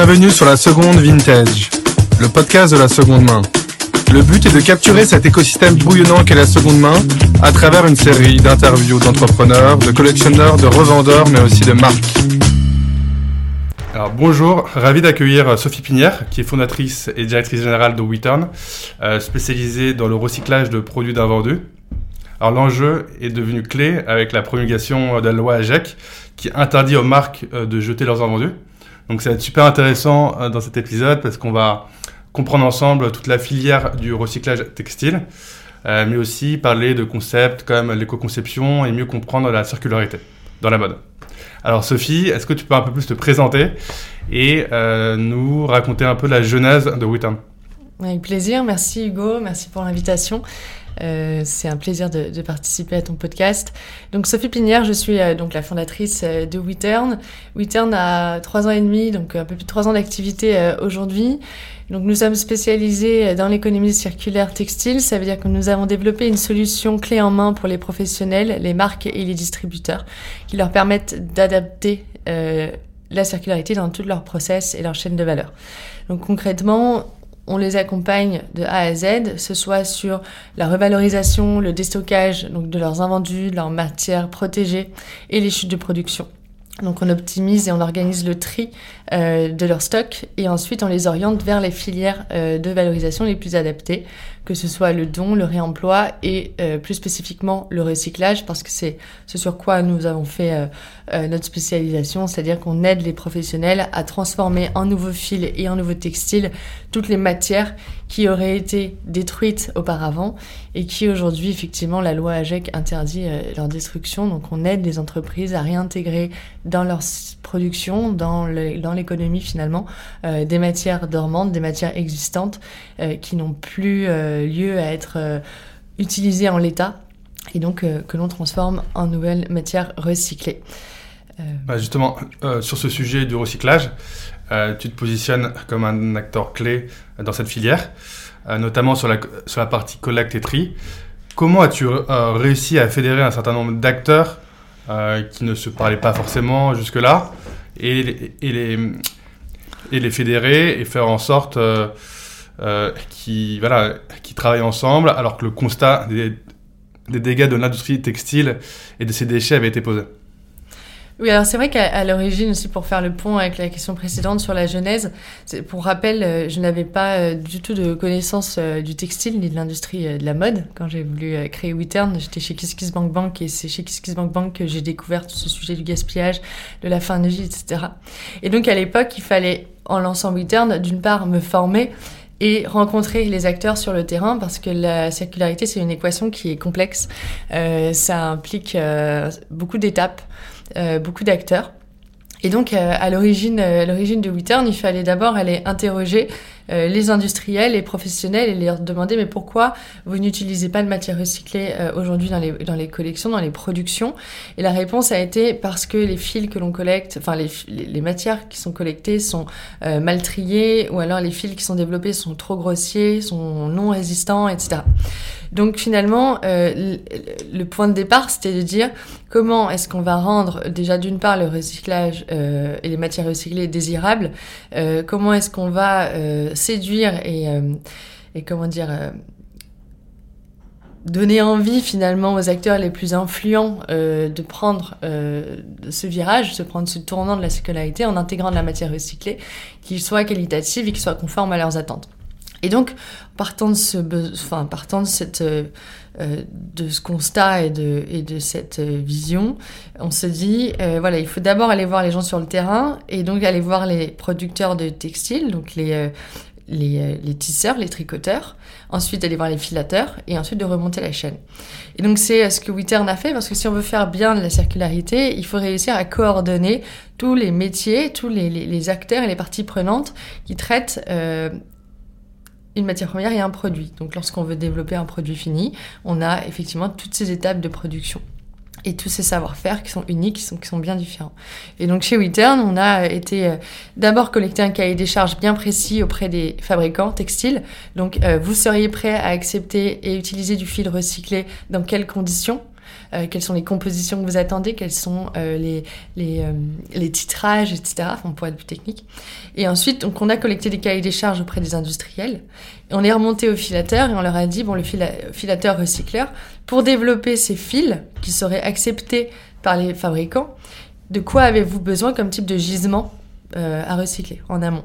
Bienvenue sur la seconde vintage, le podcast de la seconde main. Le but est de capturer cet écosystème bouillonnant qu'est la seconde main à travers une série d'interviews d'entrepreneurs, de collectionneurs, de revendeurs, mais aussi de marques. Alors bonjour, ravi d'accueillir Sophie Pinière, qui est fondatrice et directrice générale de WeTurn, euh, spécialisée dans le recyclage de produits d'invendus. Alors l'enjeu est devenu clé avec la promulgation de la loi AGEC qui interdit aux marques euh, de jeter leurs invendus. Donc ça va être super intéressant euh, dans cet épisode parce qu'on va comprendre ensemble toute la filière du recyclage textile, euh, mais aussi parler de concepts comme l'éco-conception et mieux comprendre la circularité dans la mode. Alors Sophie, est-ce que tu peux un peu plus te présenter et nous raconter un peu la genèse de Witton Avec plaisir, merci Hugo, merci pour l'invitation. Euh, c'est un plaisir de, de, participer à ton podcast. Donc Sophie Pinière, je suis euh, donc la fondatrice euh, de WeTurn. WeTurn a trois ans et demi, donc un peu plus de trois ans d'activité aujourd'hui. Donc nous sommes spécialisés dans l'économie circulaire textile. Ça veut dire que nous avons développé une solution clé en main pour les professionnels, les marques et les distributeurs, qui leur permettent d'adapter euh, la circularité dans tout leur process et leur chaîne de valeur. Donc concrètement, on les accompagne de A à Z, ce soit sur la revalorisation, le déstockage de leurs invendus, de leurs matières protégées et les chutes de production. Donc on optimise et on organise le tri euh, de leur stock et ensuite on les oriente vers les filières euh, de valorisation les plus adaptées, que ce soit le don, le réemploi et euh, plus spécifiquement le recyclage parce que c'est ce sur quoi nous avons fait notre spécialisation, c'est-à-dire qu'on aide les professionnels à transformer en nouveau fil et en nouveau textile toutes les matières qui auraient été détruites auparavant et qui aujourd'hui effectivement la loi AGEC interdit leur destruction. Donc on aide les entreprises à réintégrer dans leur production, dans l'économie finalement, euh, des matières dormantes, des matières existantes euh, qui n'ont plus euh, lieu à être utilisées en l'état et donc que l'on transforme en nouvelles matières recyclées. Bah, justement, sur ce sujet du recyclage, tu te positionnes comme un acteur clé dans cette filière, notamment sur la, sur la partie collecte et tri. Comment as-tu réussi à fédérer un certain nombre d'acteurs euh, qui ne se parlaient pas forcément jusque-là, et, les, et les fédérer et faire en sorte euh, euh, qu'ils voilà, qui travaillent ensemble, alors que le constat des dégâts de l'industrie textile et de ses déchets avait été posé? Oui, alors c'est vrai qu'à l'origine aussi, pour faire le pont avec la question précédente sur la genèse, pour rappel, euh, je n'avais pas euh, du tout de connaissance euh, du textile ni de l'industrie de la mode. Quand j'ai voulu créer WeTurn, j'étais chez KissKissBankBank Bank et c'est chez KissKissBankBank Bank que j'ai découvert tout ce sujet du gaspillage, de la fin de vie, etc. Et donc à l'époque, il fallait, en lançant WeTurn, d'une part me former et rencontrer les acteurs sur le terrain parce que la circularité, c'est une équation qui est complexe. Euh, ça implique beaucoup d'étapes. Euh, beaucoup d'acteurs. Et donc, euh, à l'origine, euh, l'origine de WeTurn, il fallait d'abord aller interroger les industriels, les professionnels et leur demander mais pourquoi vous n'utilisez pas de matière recyclée aujourd'hui dans les, dans les collections, dans les productions? Et la réponse a été parce que les fils que l'on collecte, enfin les, les, matières qui sont collectées sont mal triées ou alors les fils qui sont développés sont trop grossiers, sont non résistants, etc. Donc finalement, euh, le point de départ, c'était de dire comment est-ce qu'on va rendre déjà d'une part le recyclage euh, et les matières recyclées désirables, euh, comment est-ce qu'on va séduire et, et, comment dire donner envie finalement aux acteurs les plus influents de prendre ce virage, de prendre ce tournant de la circularité en intégrant de la matière recyclée qui soit qualitative et qui soit conforme à leurs attentes. Et donc, partant de ce, enfin, partant de cette, euh, euh, de ce constat et de, et de cette euh, vision, on se dit, voilà, il faut d'abord aller voir les gens sur le terrain et donc aller voir les producteurs de textiles, donc les, les, les, tisseurs, les tricoteurs, ensuite aller voir les filateurs et ensuite de remonter la chaîne. Et donc c'est ce que Wittern a fait parce que si on veut faire bien de la circularité, il faut réussir à coordonner tous les métiers, tous les, acteurs et les parties prenantes qui traitent une matière première et un produit. Donc lorsqu'on veut développer un produit fini, on a effectivement toutes ces étapes de production et tous ces savoir-faire qui sont uniques, qui sont, qui sont bien différents. Et donc chez WeTurn, on a été euh, d'abord collecter un cahier des charges bien précis auprès des fabricants textiles. Donc euh, vous seriez prêt à accepter et utiliser du fil recyclé dans quelles conditions quelles sont les compositions que vous attendez, quels sont les, les, les, titrages, etc. Enfin, pour être plus technique. Et ensuite, donc, on a collecté des cahiers des charges auprès des industriels. Et on est remonté au filateur et on leur a dit, bon, le filateur recycleur, pour développer ces fils qui seraient acceptés par les fabricants, de quoi avez-vous besoin comme type de gisement à recycler en amont?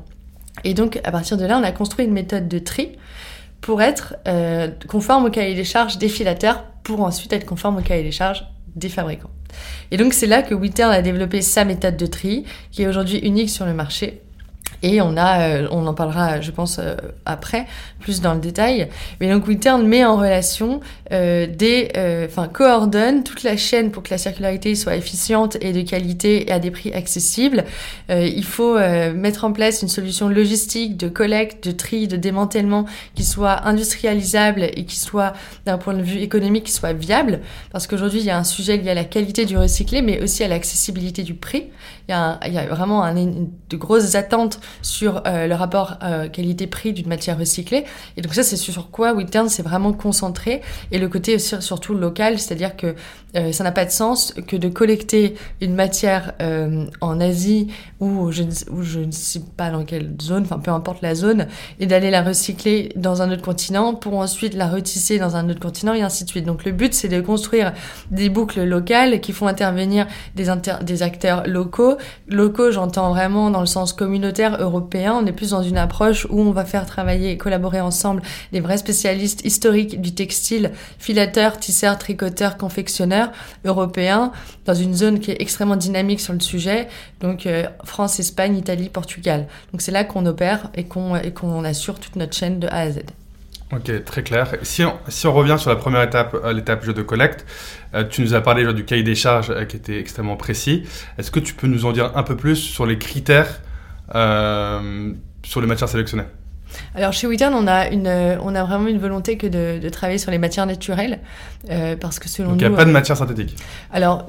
Et donc, à partir de là, on a construit une méthode de tri pour être euh, conforme au cahier des charges des filateurs, pour ensuite être conforme au cahier des charges des fabricants. Et donc, c'est là que Wittern a développé sa méthode de tri, qui est aujourd'hui unique sur le marché et on a, euh, on en parlera, je pense, euh, après, plus dans le détail. Mais donc Wittern met en relation euh, des, enfin coordonne toute la chaîne pour que la circularité soit efficiente et de qualité et à des prix accessibles. il faut mettre en place une solution logistique de collecte, de tri, de démantèlement qui soit industrialisable et qui soit d'un point de vue économique qui soit viable. Parce qu'aujourd'hui il y a un sujet lié à la qualité du recyclé, mais aussi à l'accessibilité du prix. Il y a, il y a vraiment un, de grosses attentes sur euh, le rapport euh, qualité-prix d'une matière recyclée. Et donc ça, c'est sur quoi Wittern s'est vraiment concentré. Et le côté aussi, surtout local, c'est-à-dire que euh, ça n'a pas de sens que de collecter une matière en Asie ou je, ou je ne sais pas dans quelle zone, enfin peu importe la zone, et d'aller la recycler dans un autre continent pour ensuite la retisser dans un autre continent et ainsi de suite. Donc le but, c'est de construire des boucles locales qui font intervenir des, des acteurs locaux. Locaux, j'entends vraiment dans le sens communautaire, européen. On est plus dans une approche où on va faire travailler et collaborer ensemble des vrais spécialistes historiques du textile, filateurs, tisseurs, tricoteurs, confectionneurs européens, dans une zone qui est extrêmement dynamique sur le sujet. Donc euh, France, Espagne, Italie, Portugal. Donc c'est là qu'on opère et qu'on qu'on assure toute notre chaîne de A à Z. Ok, très clair. Si on, si on revient sur la première étape, euh, l'étape jeu de collecte, euh, tu nous as parlé du cahier des charges qui était extrêmement précis. Est-ce que tu peux nous en dire un peu plus sur les critères sur les matières sélectionnées alors chez Wittern, on a, une, on a vraiment une volonté que de, travailler sur les matières naturelles, euh, parce que selon Donc il n'y a pas de matière synthétique Alors,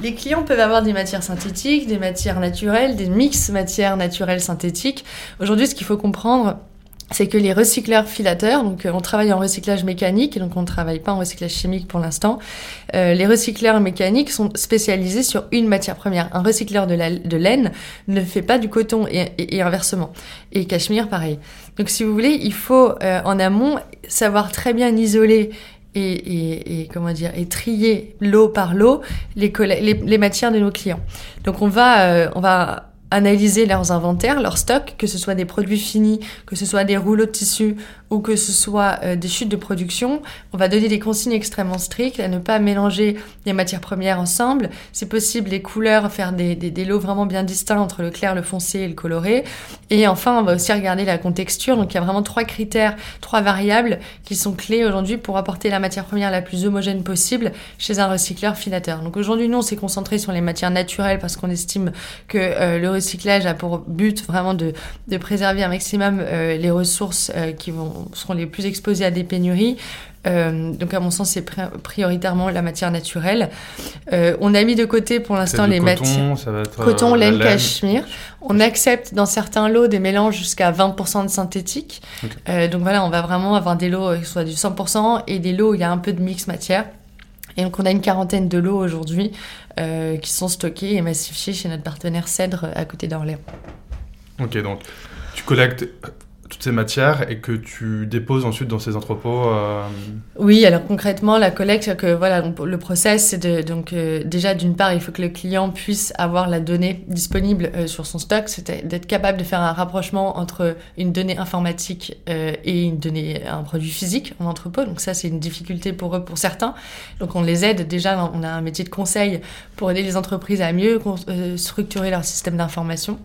les clients peuvent avoir des matières synthétiques, des matières naturelles, des mix matières naturelles synthétiques. Aujourd'hui, ce qu'il faut comprendre, c'est que les recycleurs filateurs, donc euh, on travaille en recyclage mécanique, donc on ne travaille pas en recyclage chimique pour l'instant. Euh, les recycleurs mécaniques sont spécialisés sur une matière première. Un recycleur de, la, de laine ne fait pas du coton et, inversement. Et cachemire, pareil. Donc si vous voulez, il faut euh, en amont savoir très bien isoler et, et, et, comment dire et trier l'eau par l'eau les, les, les, matières de nos clients. Donc on va on va analyser leurs inventaires, leurs stocks, que ce soit des produits finis, que ce soit des rouleaux de tissu ou que ce soit euh, des chutes de production, on va donner des consignes extrêmement strictes à ne pas mélanger les matières premières ensemble. C'est possible les couleurs, faire des, lots vraiment bien distincts entre le clair, le foncé et le coloré. Et enfin, on va aussi regarder la contexture. Donc il y a vraiment trois critères, trois variables qui sont clés aujourd'hui pour apporter la matière première la plus homogène possible chez un recycleur filateur. Donc aujourd'hui, nous, on s'est concentré sur les matières naturelles parce qu'on estime que euh, le recyclage a pour but vraiment de, de préserver un maximum euh, les ressources qui vont seront les plus exposés à des pénuries. Euh, donc à mon sens, c'est prioritairement la matière naturelle. Euh, on a mis de côté pour l'instant les matières coton, euh, laine, cachemire. On accepte dans certains lots des mélanges jusqu'à 20% de synthétique. donc voilà, on va vraiment avoir des lots qui soient du 100% et des lots où il y a un peu de mix matière. Et donc on a une quarantaine de lots aujourd'hui qui sont stockés et massifiés chez notre partenaire Cèdre à côté d'Orléans. Ok, donc tu collectes toutes ces matières et que tu déposes ensuite dans ces entrepôts euh, Oui, alors concrètement, la collecte, que voilà, le process, c'est donc euh, déjà d'une part, il faut que le client puisse avoir la donnée disponible euh, sur son stock, c'est d'être capable de faire un rapprochement entre une donnée informatique et une donnée, un produit physique en entrepôt. Donc ça, c'est une difficulté pour eux, pour certains. Donc on les aide déjà, on a un métier de conseil pour aider les entreprises à mieux structurer leur système d'information.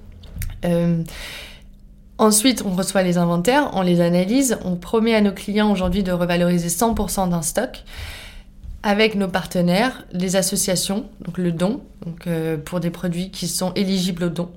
Ensuite, on reçoit les inventaires, on les analyse, on promet à nos clients aujourd'hui de revaloriser 100% d'un stock avec nos partenaires, les associations, donc le don, donc euh, pour des produits qui sont éligibles au don.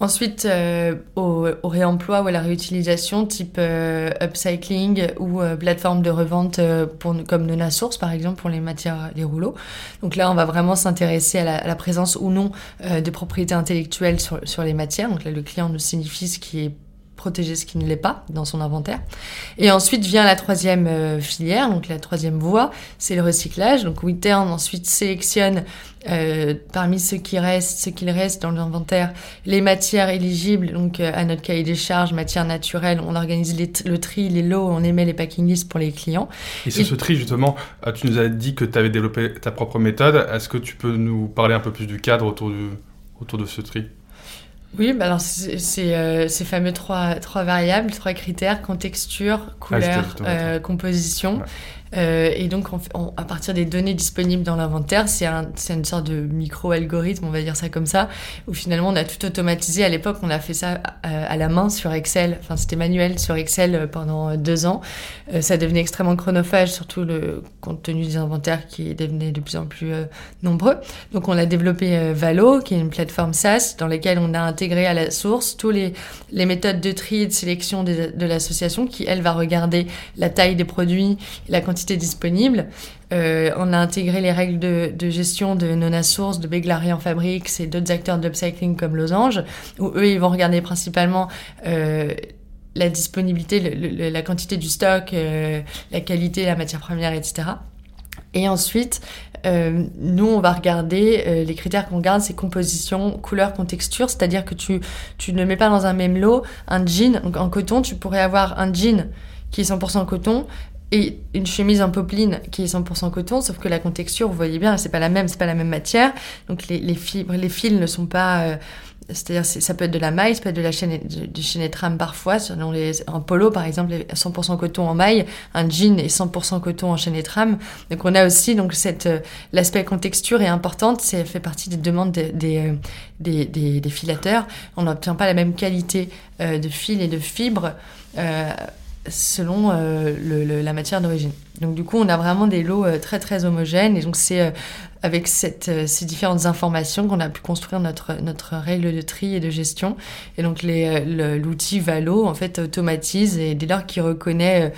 Ensuite, euh, au, réemploi ou à la réutilisation, type euh, upcycling ou plateforme de revente pour, comme Nona Source, par exemple, pour les matières, les rouleaux. Donc là, on va vraiment s'intéresser à, la présence ou non de propriété intellectuelle sur, sur les matières. Donc là, le client nous signifie ce qui est protéger ce qui ne l'est pas dans son inventaire. Et ensuite vient la troisième euh, filière, donc la troisième voie, c'est le recyclage. Donc Wittern ensuite sélectionne euh, parmi ceux qui restent, ce qu'il reste dans l'inventaire, les matières éligibles, donc euh, à notre cahier des charges, matières naturelles, on organise le tri, les lots, on émet les packing lists pour les clients. Et c'est ce tri justement, tu nous as dit que tu avais développé ta propre méthode, est-ce que tu peux nous parler un peu plus du cadre autour, du, autour de ce tri? Oui, bah alors c'est euh, ces fameux trois, trois variables, trois critères, contexture, ah, couleur, euh, composition. Euh, et donc, à partir des données disponibles dans l'inventaire, c'est un, une sorte de micro-algorithme, on va dire ça comme ça, où finalement on a tout automatisé. À l'époque, on a fait ça euh, à, la main sur Excel. Enfin, c'était manuel sur Excel euh, pendant deux ans. ça devenait extrêmement chronophage, surtout le compte tenu des inventaires qui devenaient de plus en plus nombreux. Donc, on a développé Valo, qui est une plateforme SaaS dans laquelle on a intégré à la source tous les, les méthodes de tri et de sélection de l'association, qui elle va regarder la taille des produits, la quantité disponible. Euh, on a intégré les règles de, gestion de Nona Source, de Beglari en fabrique, c'est d'autres acteurs d'upcycling comme Losange, où eux, ils vont regarder principalement euh, la disponibilité, la quantité du stock, euh, la qualité, la matière première, etc. Et ensuite, nous, on va regarder, les critères qu'on garde, c'est composition, couleur, contexture, c'est-à-dire que tu, tu ne mets pas dans un même lot un jean en coton, tu pourrais avoir un jean qui est 100% coton et une chemise en popeline qui est 100% coton, sauf que la contexture, vous voyez bien, c'est pas la même, c'est pas la même matière. Donc les, fibres, les fils ne sont pas, euh, c'est-à-dire ça peut être de la maille, ça peut être de la chaîne, du chaîne trame parfois. Selon les, en polo par exemple, 100% coton en maille, un jean est 100% coton en chaîne et trame. Donc on a aussi donc cette euh, l'aspect contexture est importante, c'est fait partie des demandes des euh, des, des, des filateurs. On n'obtient pas la même qualité de fil et de fibres selon euh, la matière d'origine. Donc du coup, on a vraiment des lots euh, très très homogènes et donc c'est euh, avec ces différentes informations qu'on a pu construire notre, notre règle de tri et de gestion. Et donc l'outil Valo en fait automatise et dès lors qu'il reconnaît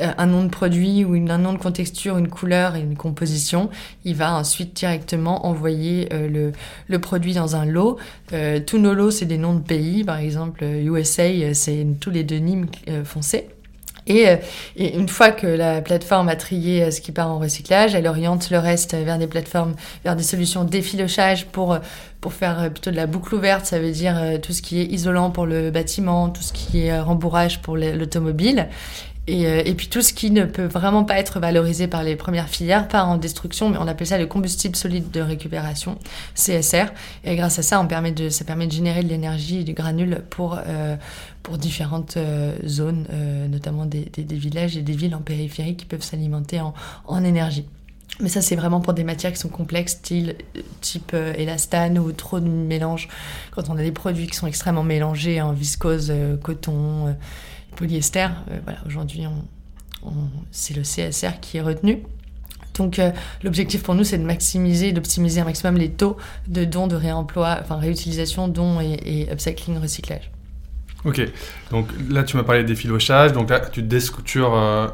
un nom de produit ou un nom de contexture, une couleur et une composition, il va ensuite directement envoyer le, produit dans un lot. tous nos lots, c'est des noms de pays, par exemple USA, c'est tous les denim foncés. Euh, et, une fois que la plateforme a trié euh, ce qui part en recyclage, elle oriente le reste vers des plateformes, vers des solutions d'effilochage pour, euh, pour faire plutôt de la boucle ouverte. Ça veut dire tout ce qui est isolant pour le bâtiment, tout ce qui est rembourrage pour l'automobile. Et, et, puis tout ce qui ne peut vraiment pas être valorisé par les premières filières part en destruction, mais on appelle ça le combustible solide de récupération, CSR. Et grâce à ça, ça permet de générer de l'énergie et du granule pour, pour différentes euh, zones, euh, notamment des, villages et des villes en périphérie qui peuvent s'alimenter en, énergie. Mais ça, c'est vraiment pour des matières qui sont complexes, type euh, élastane ou trop de mélange. Quand on a des produits qui sont extrêmement mélangés en viscose, coton, polyester, voilà, aujourd'hui, c'est le CSR qui est retenu. Donc l'objectif pour nous, c'est de maximiser, d'optimiser un maximum les taux de dons, de réemploi, enfin réutilisation, dons et, upcycling, recyclage. Ok, donc là tu m'as parlé des filochages, donc là tu descoutures euh,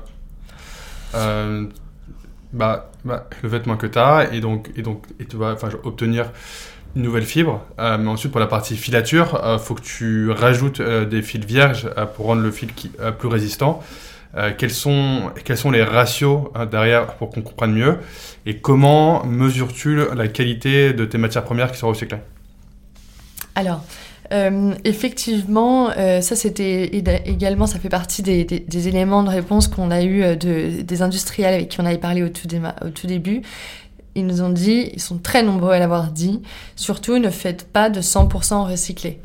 euh, bah, bah, le vêtement que tu as et donc, et donc et tu vas obtenir une nouvelle fibre. Euh, mais ensuite pour la partie filature, il faut que tu rajoutes des fils vierges pour rendre le fil plus résistant. quels, sont, quels sont les ratios derrière pour qu'on comprenne mieux? Et comment mesures-tu la qualité de tes matières premières qui sont recyclées? Alors, euh, effectivement, euh, ça c'était également, ça fait partie des, éléments de réponse qu'on a eu euh, de, des industriels avec qui on avait parlé au tout début. Ils nous ont dit, ils sont très nombreux à l'avoir dit, surtout ne faites pas de 100% recyclé.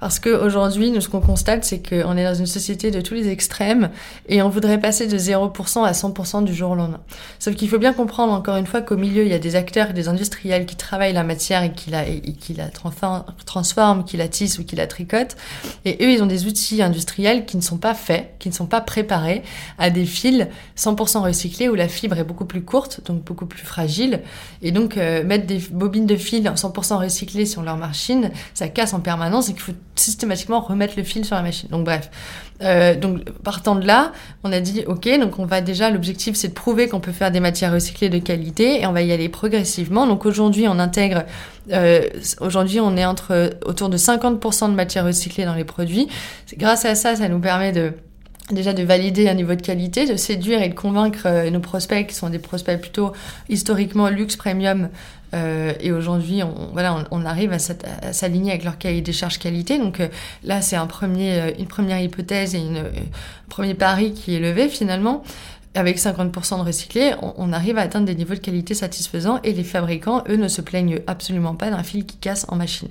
Parce qu'aujourd'hui, nous, ce qu'on constate, c'est qu'on est dans une société de tous les extrêmes et on voudrait passer de 0% à 100% du jour au lendemain. Sauf qu'il faut bien comprendre, encore une fois, qu'au milieu, il y a des acteurs des industriels qui travaillent la matière et qui la, et qui la transforment, qui la tissent ou qui la tricotent. Et eux, ils ont des outils industriels qui ne sont pas faits, qui ne sont pas préparés à des fils 100% recyclés où la fibre est beaucoup plus courte, donc beaucoup plus fragile. Et donc, euh, mettre des bobines de fil 100% recyclées sur leur machine, ça casse en permanence et qu'il faut systématiquement remettre le fil sur la machine. Donc bref, euh, donc partant de là, on a dit ok, donc on va déjà l'objectif c'est de prouver qu'on peut faire des matières recyclées de qualité et on va y aller progressivement. Donc aujourd'hui on intègre, euh, aujourd'hui on est entre autour de 50% de matières recyclées dans les produits. Grâce à ça, ça nous permet de déjà de valider un niveau de qualité, de séduire et de convaincre euh, nos prospects qui sont des prospects plutôt historiquement luxe premium euh, et aujourd'hui, on, voilà, on, arrive à, s'aligner avec leur cahier des charges qualité. Donc euh, là, c'est euh, une première hypothèse et un premier pari qui est levé finalement. Avec 50% de recyclé, on, arrive à atteindre des niveaux de qualité satisfaisants et les fabricants, eux, ne se plaignent absolument pas d'un fil qui casse en machine.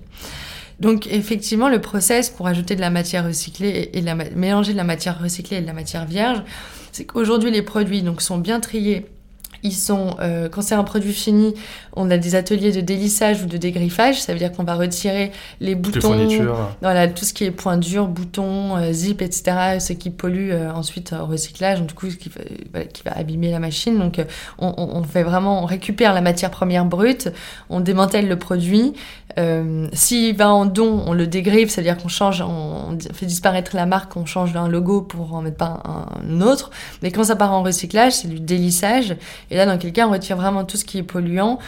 Donc effectivement, le process pour ajouter de la matière recyclée et, la, mélanger de la matière recyclée et de la matière vierge, c'est qu'aujourd'hui les produits sont bien triés ils sont, euh, quand c'est un produit fini, on a des ateliers de délissage ou de dégriffage. Ça veut dire qu'on va retirer les boutons, voilà, tout ce qui est point dur, boutons, euh, zip, etc. Ce qui pollue euh, ensuite au recyclage, du coup, ce qui, qui, va abîmer la machine. Donc, on, on, fait vraiment, on récupère la matière première brute, on démantèle le produit. S'il va en don, on le dégriffe, c'est-à-dire qu'on change, on, fait disparaître la marque, on change un logo pour en mettre pas un, un autre. Mais quand ça part en recyclage, c'est du délissage. Et là, dans quel cas, on retire vraiment tout ce qui est polluant.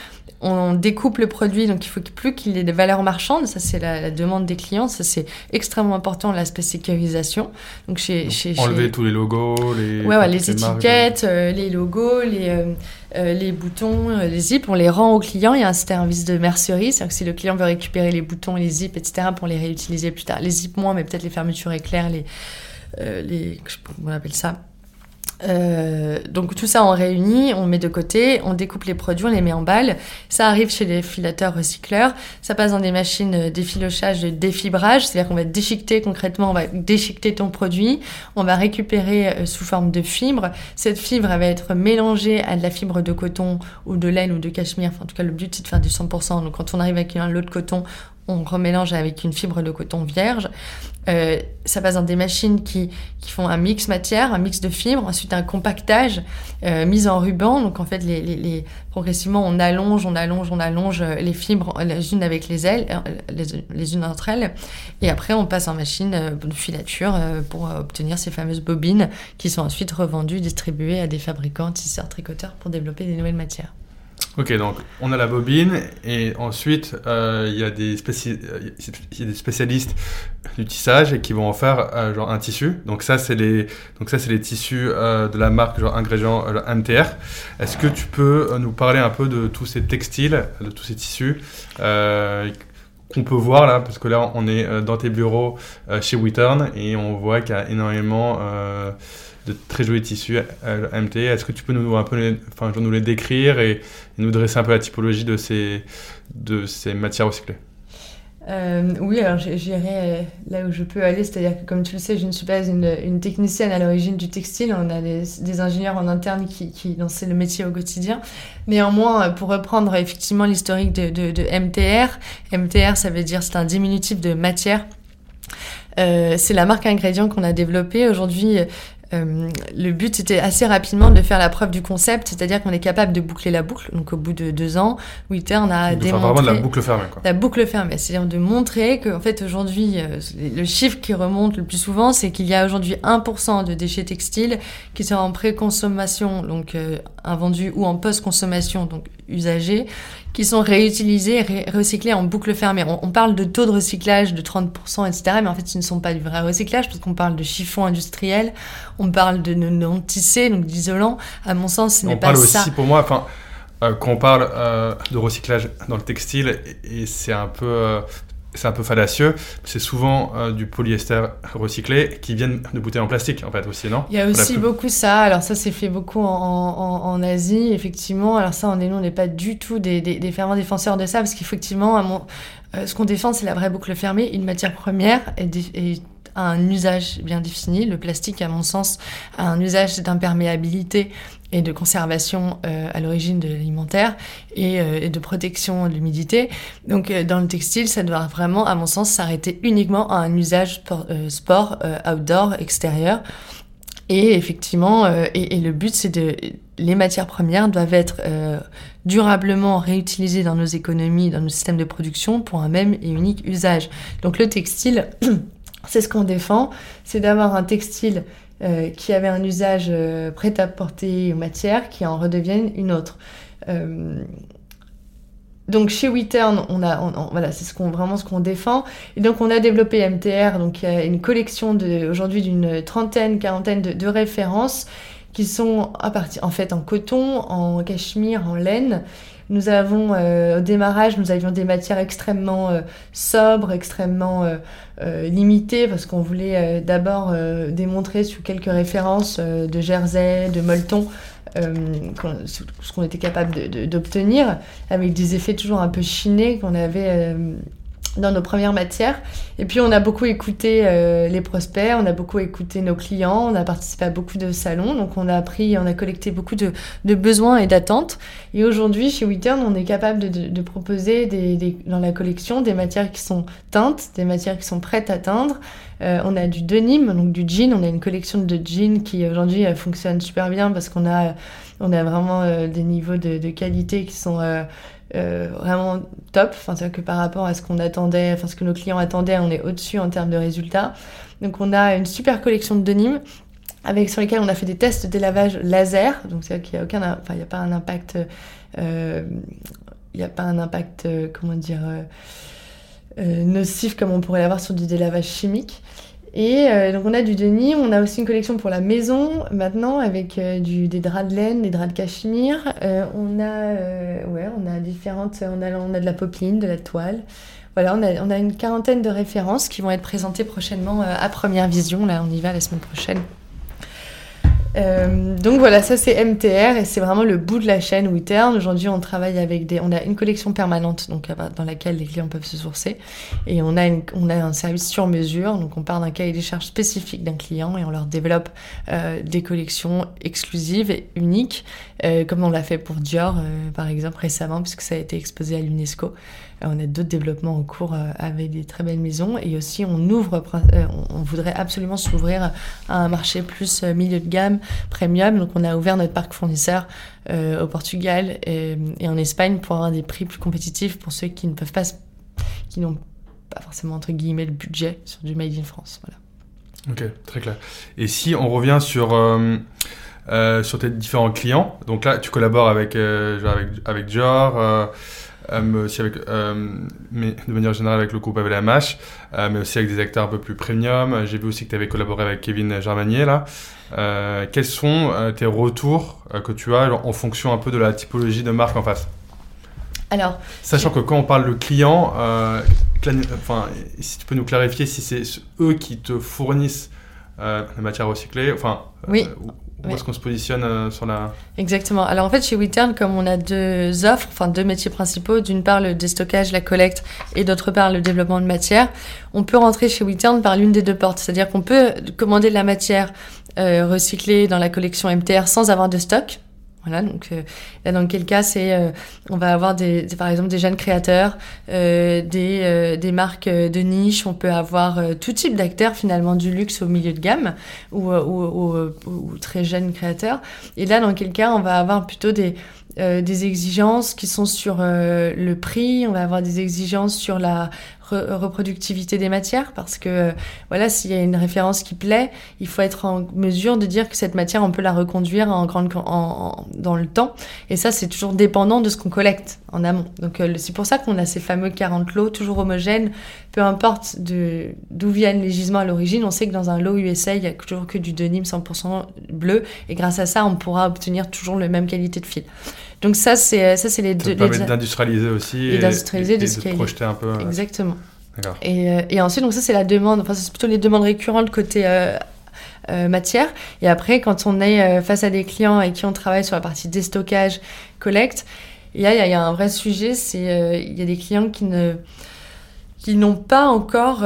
On découpe le produit, donc il faut plus qu'il ait des valeurs marchandes. Ça, c'est la, demande des clients. Ça, c'est extrêmement important, l'aspect sécurisation. Donc, chez, chez enlever tous les logos, les, ouais, les étiquettes, euh, les logos, les, euh, euh, les boutons, les zips, on les rend au client. Il y a un service de mercerie, c'est-à-dire que si le client veut récupérer les boutons, les zips, etc., pour les réutiliser plus tard, les zips moins, mais peut-être les fermetures éclairs, les, les, on appelle ça, euh, donc tout ça on réunit, on met de côté, on découpe les produits, on les met en balles. Ça arrive chez les filateurs recycleurs, ça passe dans des machines d'effilochage, de défibrage, c'est-à-dire qu'on va déchiqueter concrètement, on va déchiqueter ton produit, on va récupérer euh, sous forme de fibre. Cette fibre elle va être mélangée à de la fibre de coton ou de laine ou de cachemire. Enfin, en tout cas le but c'est de faire du 100%. Donc quand on arrive avec un lot de coton, on remélange avec une fibre de coton vierge. Euh, ça passe dans des machines qui, qui font un mix matière, un mix de fibres, ensuite un compactage, euh, mise en ruban. Donc en fait, les, progressivement, on allonge, on allonge, on allonge les fibres les unes avec les ailes, euh, les, les unes entre elles. Et après, on passe en machine euh, de filature euh, pour obtenir ces fameuses bobines qui sont ensuite revendues, distribuées à des fabricants, tisseurs, tricoteurs pour développer des nouvelles matières. Ok, donc on a la bobine et ensuite euh, il y, a des spécialistes du tissage qui vont en faire euh, genre un tissu. Donc ça c'est les donc ça c'est les tissus euh, de la marque genre ingrédients MTR. Est-ce que tu peux nous parler un peu de tous ces textiles, de tous ces tissus qu'on peut voir là? Parce que là on est dans tes bureaux chez Wittern et on voit qu'il y a énormément de très jolis tissus MT. Est-ce que tu peux nous, un peu enfin, nous les décrire et, nous dresser un peu la typologie de ces, de ces matières recyclées? Euh, oui, alors j'irai là où je peux aller, c'est-à-dire que comme tu le sais, je ne suis pas une, technicienne à l'origine du textile, on a des, ingénieurs en interne qui, qui le métier au quotidien. Néanmoins, pour reprendre effectivement l'historique de, MTR, MTR ça veut dire c'est un diminutif de matière. Euh, c'est la marque ingrédient qu'on a développée. Aujourd'hui, euh, le but était assez rapidement de faire la preuve du concept, c'est-à-dire qu'on est capable de boucler la boucle. Donc au bout de deux ans, Wittern a démontré vraiment de la boucle fermée. Quoi. La boucle fermée, c'est-à-dire de montrer qu'en fait aujourd'hui, euh, le chiffre qui remonte le plus souvent, c'est qu'il y a aujourd'hui 1% de déchets textiles qui sont en préconsommation, donc euh, invendus, ou en post-consommation, donc usagés, qui sont réutilisés, recyclés en boucle fermée. On, parle de taux de recyclage de 30%, etc., mais en fait, ce ne sont pas du vrai recyclage, parce qu'on parle de chiffon industriel, on parle de non tissé, donc d'isolant. À mon sens, ce n'est pas ça. On parle aussi, pour moi, enfin, euh, quand on parle euh, de recyclage dans le textile, et, c'est un peu, euh, c'est un peu fallacieux. C'est souvent euh, du polyester recycllé qui viennent de bouteilles en plastique, en fait, aussi, non? Il y a aussi beaucoup ça. Alors, ça, c'est fait beaucoup en, en, Asie, effectivement. Alors, ça, on est, nous, on n'est pas du tout des, des, des fervents défenseurs de ça, parce qu'effectivement, euh, ce qu'on défend, c'est la vraie boucle fermée. Une matière première est, a un usage bien défini. Le plastique, à mon sens, a un usage d'imperméabilité et de conservation euh, à l'origine de l'alimentaire et, euh, et, de protection de l'humidité. Donc euh, dans le textile, ça doit vraiment, à mon sens, s'arrêter uniquement à un usage sport, outdoor, extérieur. Et effectivement, et, et, le but, c'est de les matières premières doivent être durablement réutilisées dans nos économies, dans nos systèmes de production pour un même et unique usage. Donc le textile, c'est ce qu'on défend, c'est d'avoir un textile euh, qui avait un usage euh, prêt à porter aux matières qui en redevienne une autre. donc chez WeTurn, on a, voilà, c'est vraiment ce qu'on défend. Et donc on a développé MTR, donc une collection aujourd'hui d'une trentaine, quarantaine de, de références qui sont à partir, en fait en coton, en cachemire, en laine. Nous avons, euh, au démarrage, nous avions des matières extrêmement euh, sobres, extrêmement euh, limitées, parce qu'on voulait d'abord démontrer sous quelques références de jersey, de molleton, ce qu'on était capable d'obtenir, avec des effets toujours un peu chinés qu'on avait dans nos premières matières. Et puis on a beaucoup écouté euh, les prospects, on a beaucoup écouté nos clients, on a participé à beaucoup de salons, donc on a appris, on a collecté beaucoup de, de besoins et d'attentes. Et aujourd'hui, chez WeTurn, on est capable de, de, proposer des, des, dans la collection des matières qui sont teintes, des matières qui sont prêtes à teindre. Euh, on a du denim, donc du jean, on a une collection de jeans qui aujourd'hui euh, fonctionne super bien parce qu'on a, on a vraiment des niveaux de, de, qualité qui sont euh, vraiment top. Enfin, c'est que par rapport à ce qu'on attendait, enfin ce que nos clients attendaient, on est au-dessus en termes de résultats. Donc on a une super collection de denim avec sur lesquels on a fait des tests délavage laser. Donc c'est qu'il n'y a aucun, il n'y a pas un impact, euh, euh, comment dire, nocif comme on pourrait l'avoir sur du délavage chimique. Et euh, donc on a du denim, on a aussi une collection pour la maison maintenant avec euh, des draps de laine, des draps de cachemire. Euh, on a ouais, on a différentes, on a, on a de la popeline, de la toile. Voilà, on a, on a une quarantaine de références qui vont être présentées prochainement à première vision. Là, on y va la semaine prochaine. Euh, donc voilà, ça c'est MTR et c'est vraiment le bout de la chaîne WeTurn. Aujourd'hui, on travaille avec des, on a une collection permanente donc dans laquelle les clients peuvent se sourcer et on a une, on a un service sur mesure. Donc on part d'un cahier des charges spécifique d'un client et on leur développe euh, des collections exclusives et uniques, euh, comme on l'a fait pour Dior euh, par exemple récemment puisque ça a été exposé à l'UNESCO. Euh, on a d'autres développements en cours euh, avec des très belles maisons et aussi on ouvre, euh, on voudrait absolument s'ouvrir à un marché plus milieu de gamme, premium. Donc on a ouvert notre parc fournisseur au Portugal et, en Espagne pour avoir des prix plus compétitifs pour ceux qui ne peuvent pas, qui n'ont pas forcément entre guillemets le budget sur du made in France. Voilà. Ok, très clair. Et si on revient sur sur tes différents clients, donc là tu collabores avec avec avec Dior euh, aussi avec, euh, mais de manière générale avec le groupe AVLMH, euh, mais aussi avec des acteurs un peu plus premium. J'ai vu aussi que tu avais collaboré avec Kevin Germanier là. quels sont tes retours que tu as en fonction un peu de la typologie de marque en face? Alors, Sachant que quand on parle de clients, enfin, si tu peux nous clarifier si c'est eux qui te fournissent la matière recyclée, enfin, oui. Où est-ce qu'on se positionne euh, sur la... Exactement. Alors en fait, chez WeTurn, comme on a deux offres, enfin deux métiers principaux, d'une part le déstockage, la collecte, et d'autre part le développement de matière, on peut rentrer chez WeTurn par l'une des deux portes. C'est-à-dire qu'on peut commander de la matière euh, recyclée dans la collection MTR sans avoir de stock. Voilà, donc euh, là dans quel cas c'est euh, on va avoir des, par exemple des jeunes créateurs, euh, des, euh, des marques de niche, on peut avoir tout type d'acteurs finalement du luxe au milieu de gamme ou, ou, ou, ou, très jeunes créateurs. Et là dans quel cas on va avoir plutôt des des exigences qui sont sur le prix, on va avoir des exigences sur la reproductivité des matières parce que voilà s'il y a une référence qui plaît il faut être en mesure de dire que cette matière on peut la reconduire en grande en, dans le temps. Et ça c'est toujours dépendant de ce qu'on collecte en amont. Donc euh, c'est pour ça qu'on a ces fameux 40 lots toujours homogènes. Peu importe d'où viennent les gisements à l'origine on sait que dans un lot USA il y a toujours que du denim 100% bleu. Et grâce à ça on pourra obtenir toujours la même qualité de fil donc ça, c'est euh, ça, c'est les deux. Ça permet d'industrialiser aussi et, d'industrialiser, de, de projeter un peu. Exactement. Et, euh, et, ensuite, donc ça, c'est la demande. Enfin, c'est plutôt les demandes récurrentes côté euh, matière. Et après, quand on est face à des clients avec qui on travaille sur la partie déstockage, collecte, il y a, il y a un vrai sujet. C'est il y a des clients qui ne qui n'ont pas encore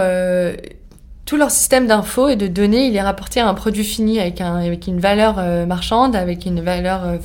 tout leur système d'infos et de données, il est rapporté à un produit fini avec, un, avec une valeur euh, marchande, avec une valeur euh,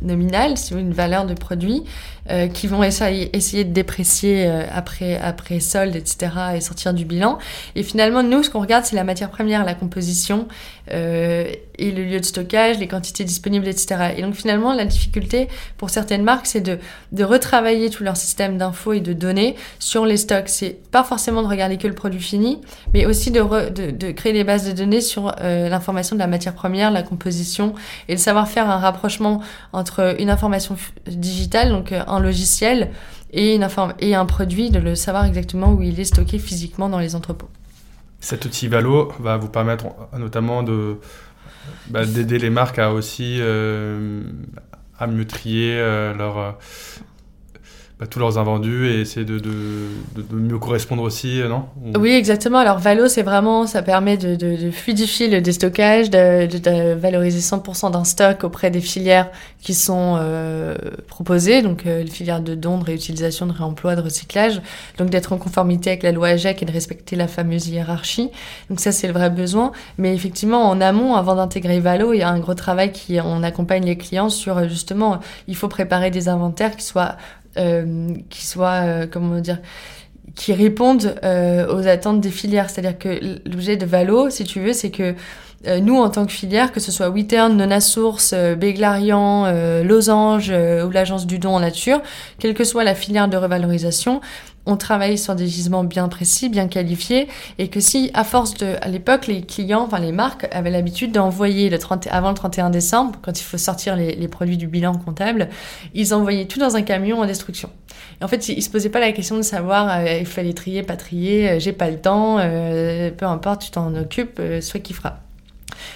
nominale, si une valeur de produit, euh, qui vont essayer, essayer de déprécier après, après solde, etc., et sortir du bilan. Et finalement, nous, ce qu'on regarde, c'est la matière première, la composition, et le lieu de stockage, les quantités disponibles, etc. Et donc finalement, la difficulté pour certaines marques, c'est de, retravailler tout leur système d'infos et de données sur les stocks. C'est pas forcément de regarder que le produit fini, mais aussi de, créer des bases de données sur euh, l'information de la matière première, la composition, et de savoir faire un rapprochement entre une information digitale, donc euh, un logiciel, et, une et un produit, de le savoir exactement où il est stocké physiquement dans les entrepôts. Cet outil Valo va vous permettre notamment bah, d'aider les marques à aussi euh, à mieux trier leur bah, tous leurs invendus et essayer de, mieux correspondre aussi, euh, non Oui, exactement. Alors Valo, c'est vraiment, ça permet de, fluidifier le déstockage, de, valoriser 100% d'un stock auprès des filières qui sont euh, proposées, donc euh, les filières de dons, de réutilisation, de réemploi, de recyclage, donc d'être en conformité avec la loi AGEC et de respecter la fameuse hiérarchie. Donc ça, c'est le vrai besoin. Mais effectivement, en amont, avant d'intégrer Valo, il y a un gros travail qui, on accompagne les clients sur justement, il faut préparer des inventaires qui soient qui soient, euh, comment dire, qui répondent euh, aux attentes des filières. C'est-à-dire que l'objet de Valo, si tu veux, c'est que nous, en tant que filière, que ce soit Wittern, Nona Source, Béglarian, Losange ou l'Agence du don en nature, quelle que soit la filière de revalorisation, on travaille sur des gisements bien précis, bien qualifiés, et que si, à force de, à l'époque, les clients, enfin les marques avaient l'habitude d'envoyer le 30, avant le 31 décembre, quand il faut sortir les, les, produits du bilan comptable, ils envoyaient tout dans un camion en destruction. Et en fait, ils se posaient pas la question de savoir, euh, il fallait trier, pas trier, euh, j'ai pas le temps, euh, peu importe, tu t'en occupes, soit qui fera.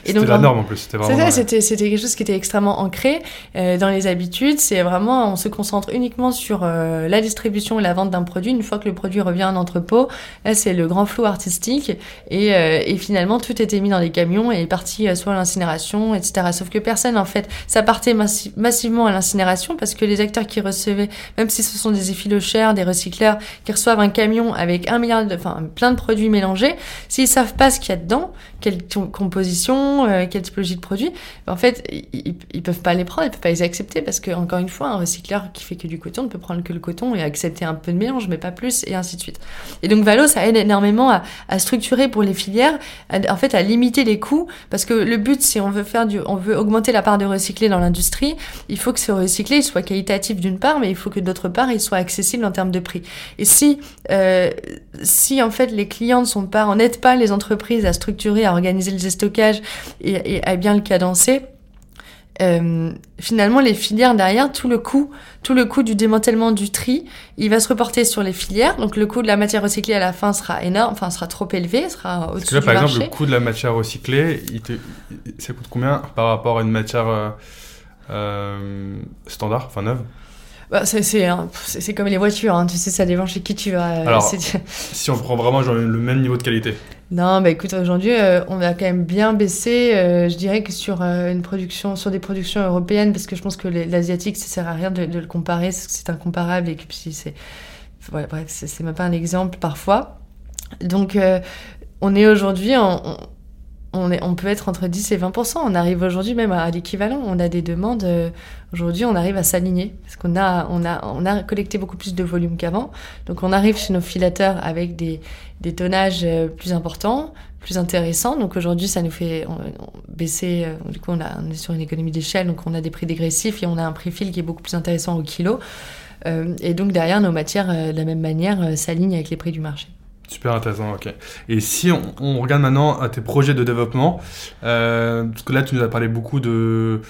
C'était la norme en plus. C'était vraiment. C'était c'était quelque chose qui était extrêmement ancré euh, dans les habitudes. C'est vraiment, on se concentre uniquement sur euh, la distribution et la vente d'un produit. Une fois que le produit revient en entrepôt, là c'est le grand flou artistique et, euh, et, finalement tout était mis dans des camions et est parti soit à l'incinération, etc. Sauf que personne en fait, ça partait massivement à l'incinération parce que les acteurs qui recevaient, même si ce sont des effilochères, des recycleurs qui reçoivent un camion avec un milliard de, enfin plein de produits mélangés, s'ils savent pas ce qu'il y a dedans, quelle composition, euh, quelle typologie de produit, en fait, ils, ils, peuvent pas les prendre, ils peuvent pas les accepter parce que, encore une fois, un recycleur qui fait que du coton ne peut prendre que le coton et accepter un peu de mélange, mais pas plus, et ainsi de suite. Et donc, Valo, ça aide énormément à, structurer pour les filières, en fait, à limiter les coûts, parce que le but, si on veut faire du, on veut augmenter la part de recyclé dans l'industrie, il faut que ce recyclé soit qualitatif d'une part, mais il faut que d'autre part, il soit accessible en termes de prix. Et si, euh, si en fait les clients ne sont pas, on n'aide pas les entreprises à structurer à organiser le déstockage et, et à bien le cadencer, euh, finalement les filières derrière, tout le coût, tout le coût du démantèlement du tri, il va se reporter sur les filières. Donc le coût de la matière recyclée à la fin sera énorme, enfin sera trop élevé, sera au-dessus du par exemple, le coût de la matière recyclée, il te, ça coûte combien par rapport à une matière euh, euh standard, enfin neuve? Bah, c'est comme les voitures, hein. tu sais, ça dépend chez qui tu vas. Alors, si on prend vraiment genre, le même niveau de qualité Non, bah écoute, aujourd'hui, euh, on a quand même bien baissé, euh, je dirais que sur euh, une production, sur des productions européennes, parce que je pense que l'asiatique, ça sert à rien de, de le comparer, c'est incomparable et que si c'est. Voilà, bref, c'est même pas un exemple parfois. Donc, on est aujourd'hui en on, est, on peut être entre 10 et 20% On arrive aujourd'hui même à, l'équivalent. On a des demandes. Euh, aujourd'hui, on arrive à s'aligner parce qu'on a, on a, on a collecté beaucoup plus de volume qu'avant. Donc, on arrive chez nos filateurs avec des, des tonnages euh, plus importants, plus intéressants. Donc, aujourd'hui, ça nous fait baisser. Euh, du coup, on, a, on est sur une économie d'échelle. Donc, on a des prix dégressifs et on a un prix fil qui est beaucoup plus intéressant au kilo. et donc, derrière, nos matières, de la même manière, s'alignent avec les prix du marché. Super intéressant, ok. Et si on, regarde maintenant à tes projets de développement, euh, parce que là tu nous as parlé beaucoup de,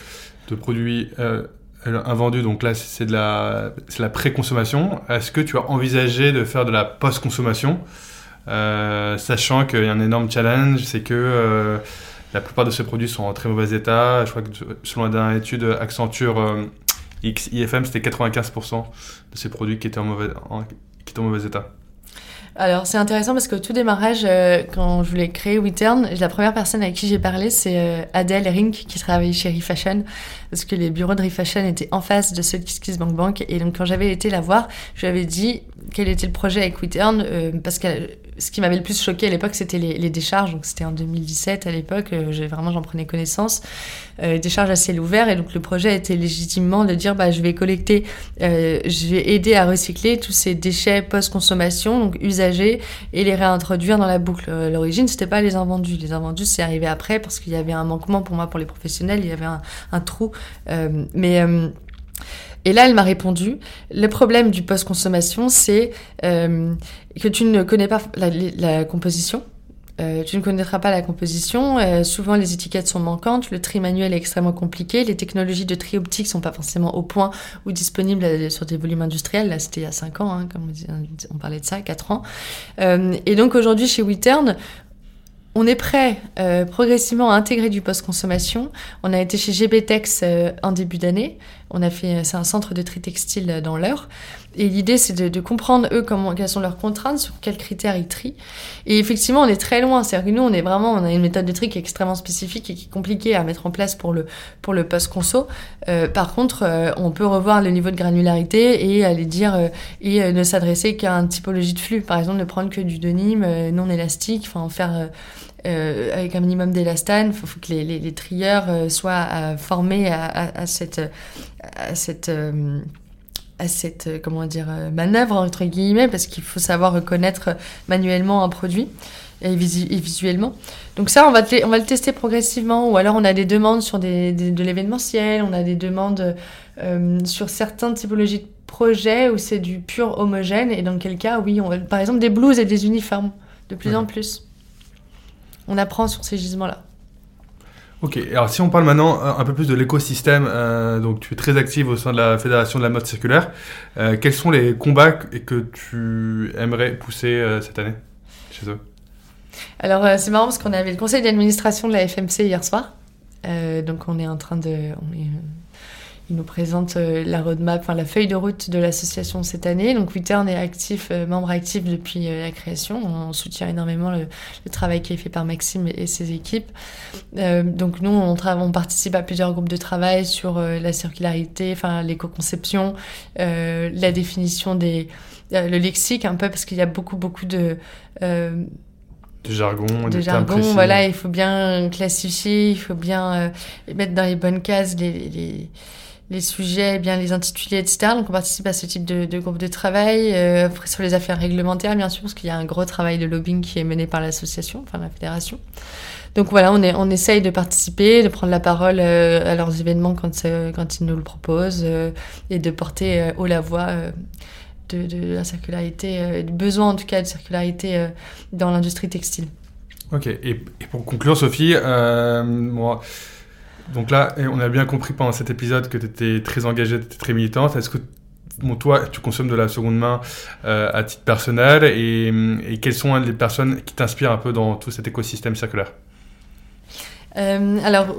de produits euh, invendus, donc là c'est de la, la pré-consommation. Est-ce que tu as envisagé de faire de la post-consommation, euh, sachant qu'il y a un énorme challenge, c'est que euh, la plupart de ces produits sont en très mauvais état. Je crois que selon la dernière étude Accenture euh, IFM, c'était 95% de ces produits qui étaient en mauvais, qui étaient en mauvais état. Alors c'est intéressant parce que tout démarrage, euh, quand je voulais créer WeTurn, la première personne avec qui j'ai parlé, c'est euh, Adèle Rink qui travaille chez Refashion, parce que les bureaux de Refashion étaient en face de ceux de KissKissBankBank. Et donc quand j'avais été la voir, je lui avais dit, quel était le projet avec WeTurn, parce que ce qui m'avait le plus choqué à l'époque, c'était les, décharges. Donc c'était en 2017 à l'époque, j'ai vraiment j'en prenais connaissance. décharges à ciel ouvert, et donc le projet était légitimement de dire, bah, je vais collecter, je vais aider à recycler tous ces déchets post-consommation, donc usagés, et les réintroduire dans la boucle. L'origine, c'était pas les invendus. Les invendus, c'est arrivé après parce qu'il y avait un manquement pour moi, pour les professionnels, il y avait un, un trou. mais et là, elle m'a répondu, le problème du post-consommation, c'est euh, que tu ne connais pas la, composition. Euh, tu ne connaîtras pas la composition. Euh, souvent, les étiquettes sont manquantes. Le tri manuel est extrêmement compliqué. Les technologies de tri optique sont pas forcément au point ou disponibles sur des volumes industriels. Là, c'était il y a 5 ans, hein, comme on, parlait de ça, 4 ans. et donc, aujourd'hui, chez WeTurn, on est prêt progressivement à intégrer du post-consommation. On a été chez GBTEX en début d'année. On a fait, c'est un centre de tri textile dans l'heure. Et l'idée, c'est de, comprendre, eux, comment, quelles sont leurs contraintes, sur quels critères ils trient. Et effectivement, on est très loin. C'est-à-dire que nous, on est vraiment, on a une méthode de tri qui est extrêmement spécifique et qui est compliquée à mettre en place pour le, pour le post-conso. Euh, par contre, on peut revoir le niveau de granularité et aller dire, et ne s'adresser qu'à une typologie de flux. Par exemple, ne prendre que du denim non élastique, enfin, en faire, euh, avec un minimum d'élastane. Il faut, que les, les, trieurs euh, soient euh, formés à, à, cette, à cette, à cette comment dire, manœuvre, entre guillemets, parce qu'il faut savoir reconnaître manuellement un produit et, visuellement. Donc ça, on va, on va le tester progressivement. Ou alors, on a des demandes sur des, de l'événementiel, on a des demandes sur certaines typologies de projets où c'est du pur homogène. Et dans quel cas, oui, on par exemple, des blouses et des uniformes, de plus en plus on apprend sur ces gisements-là. Ok, alors si on parle maintenant un peu plus de l'écosystème, euh, donc tu es très active au sein de la Fédération de la mode circulaire, euh, quels sont les combats que tu aimerais pousser euh, cette année chez eux? Alors c'est marrant parce qu'on avait le conseil d'administration de la FMC hier soir, donc on est en train de... Il nous présente euh, la roadmap, enfin la feuille de route de l'association cette année. Donc WeTurn est actif, euh, membre actif depuis euh, la création. On soutient énormément le, travail qui est fait par Maxime et, ses équipes. donc nous, on, on, participe à plusieurs groupes de travail sur la circularité, enfin l'éco-conception, la définition des, le lexique un peu parce qu'il y a beaucoup beaucoup de du jargon, de jargon, voilà, il faut bien classifier, il faut bien mettre dans les bonnes cases les, les les sujets, bien les intitulés, etc. Donc on participe à ce type de, de groupe de travail. Euh, sur les affaires réglementaires, bien sûr, parce qu'il y a un gros travail de lobbying qui est mené par l'association, enfin la fédération. Donc voilà, on, est, on essaye de participer, de prendre la parole euh, à leurs événements quand, euh, quand ils nous le proposent et de porter haut la voix de, la circularité, du besoin en tout cas de circularité dans l'industrie textile. Ok, et, pour conclure, Sophie, moi. Donc là, on a bien compris pendant cet épisode que tu étais très engagée, tu étais très militante. Est-ce que toi, tu consommes de la seconde main euh, à titre personnel et, quelles sont les personnes qui t'inspirent un peu dans tout cet écosystème circulaire? Euh, Alors,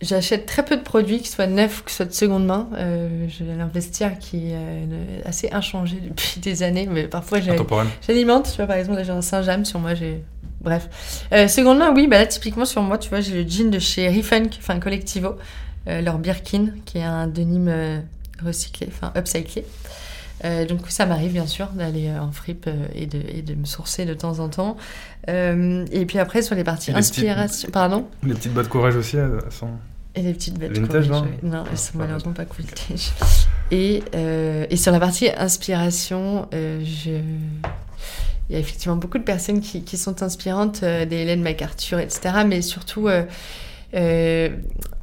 j'achète très peu de produits, qui soient neufs, que ce soit de seconde main. Euh, j'ai un vestiaire qui est assez inchangé depuis des années, mais parfois j'alimente. Tu vois, par exemple, j'ai un Saint-James sur moi, j'ai Bref. Euh, seconde main, oui, bah là, typiquement sur moi, tu vois, j'ai le jean de chez Refunk, enfin Collectivo, euh, leur Birkin, qui est un denim euh, recyclé, enfin upcyclé. Euh, donc ça m'arrive bien sûr d'aller en fripe et, de, et de me sourcer de temps en temps. et puis après sur les parties inspiration, pardon? Les petites bottes courage aussi, elles sont. Et les petites bottes courage. Non, non elles sont malheureusement pas vintage. Et, et sur la partie inspiration, je il y a effectivement beaucoup de personnes qui, sont inspirantes, euh, des Hélène MacArthur, etc. Mais surtout, euh, euh,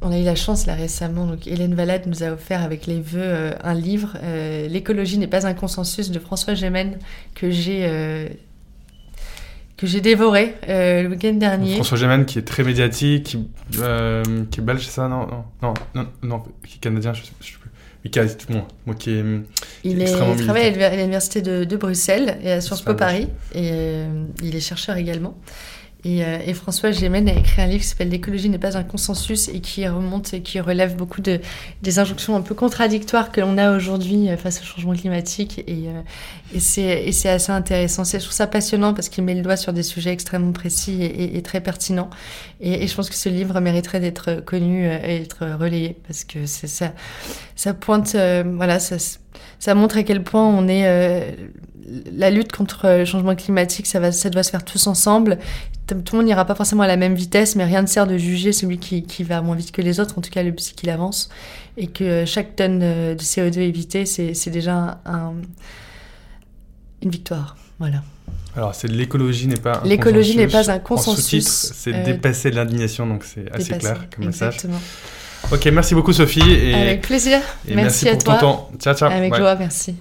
on a eu la chance là récemment, donc Hélène Valade nous a offert avec les vœux un livre, L'écologie n'est pas un consensus de François Gémen, que j'ai que j'ai dévoré le week-end dernier. François Gémen qui est très médiatique, qui, est belge, c'est ça? Non, non, non, non, qui est canadien, je sais, je sais moi qui est, il, est, il travaille à l'université de, de, Bruxelles et à Sciences Po Paris. Et euh, il est chercheur également. Euh, et, François Gémen a écrit un livre qui s'appelle L'écologie n'est pas un consensus et qui remonte et qui relève beaucoup de, des injonctions un peu contradictoires que l'on a aujourd'hui euh, face au changement climatique. Et, euh, c'est assez intéressant. Je trouve ça passionnant parce qu'il met le doigt sur des sujets extrêmement précis et, très pertinents. Et, je pense que ce livre mériterait d'être connu et d'être relayé parce que ça, ça pointe, voilà, ça ça montre à quel point on est la lutte contre le changement climatique, ça, va, ça doit se faire tous ensemble. Tout le monde n'ira pas forcément à la même vitesse, mais rien ne sert de juger celui qui, qui va moins vite que les autres, en tout cas le psy qu'il avance. Et que chaque tonne de CO2 évité, c'est déjà un, une victoire. Voilà. Alors, c'est l'écologie n'est pas un L'écologie n'est pas un consensus. C'est euh, dépasser l'indignation, donc c'est assez clair comme exactement. message. Ok, merci beaucoup Sophie. Et, Avec plaisir. merci, à pour toi. ton temps. Ciao, ciao. Avec joie, merci.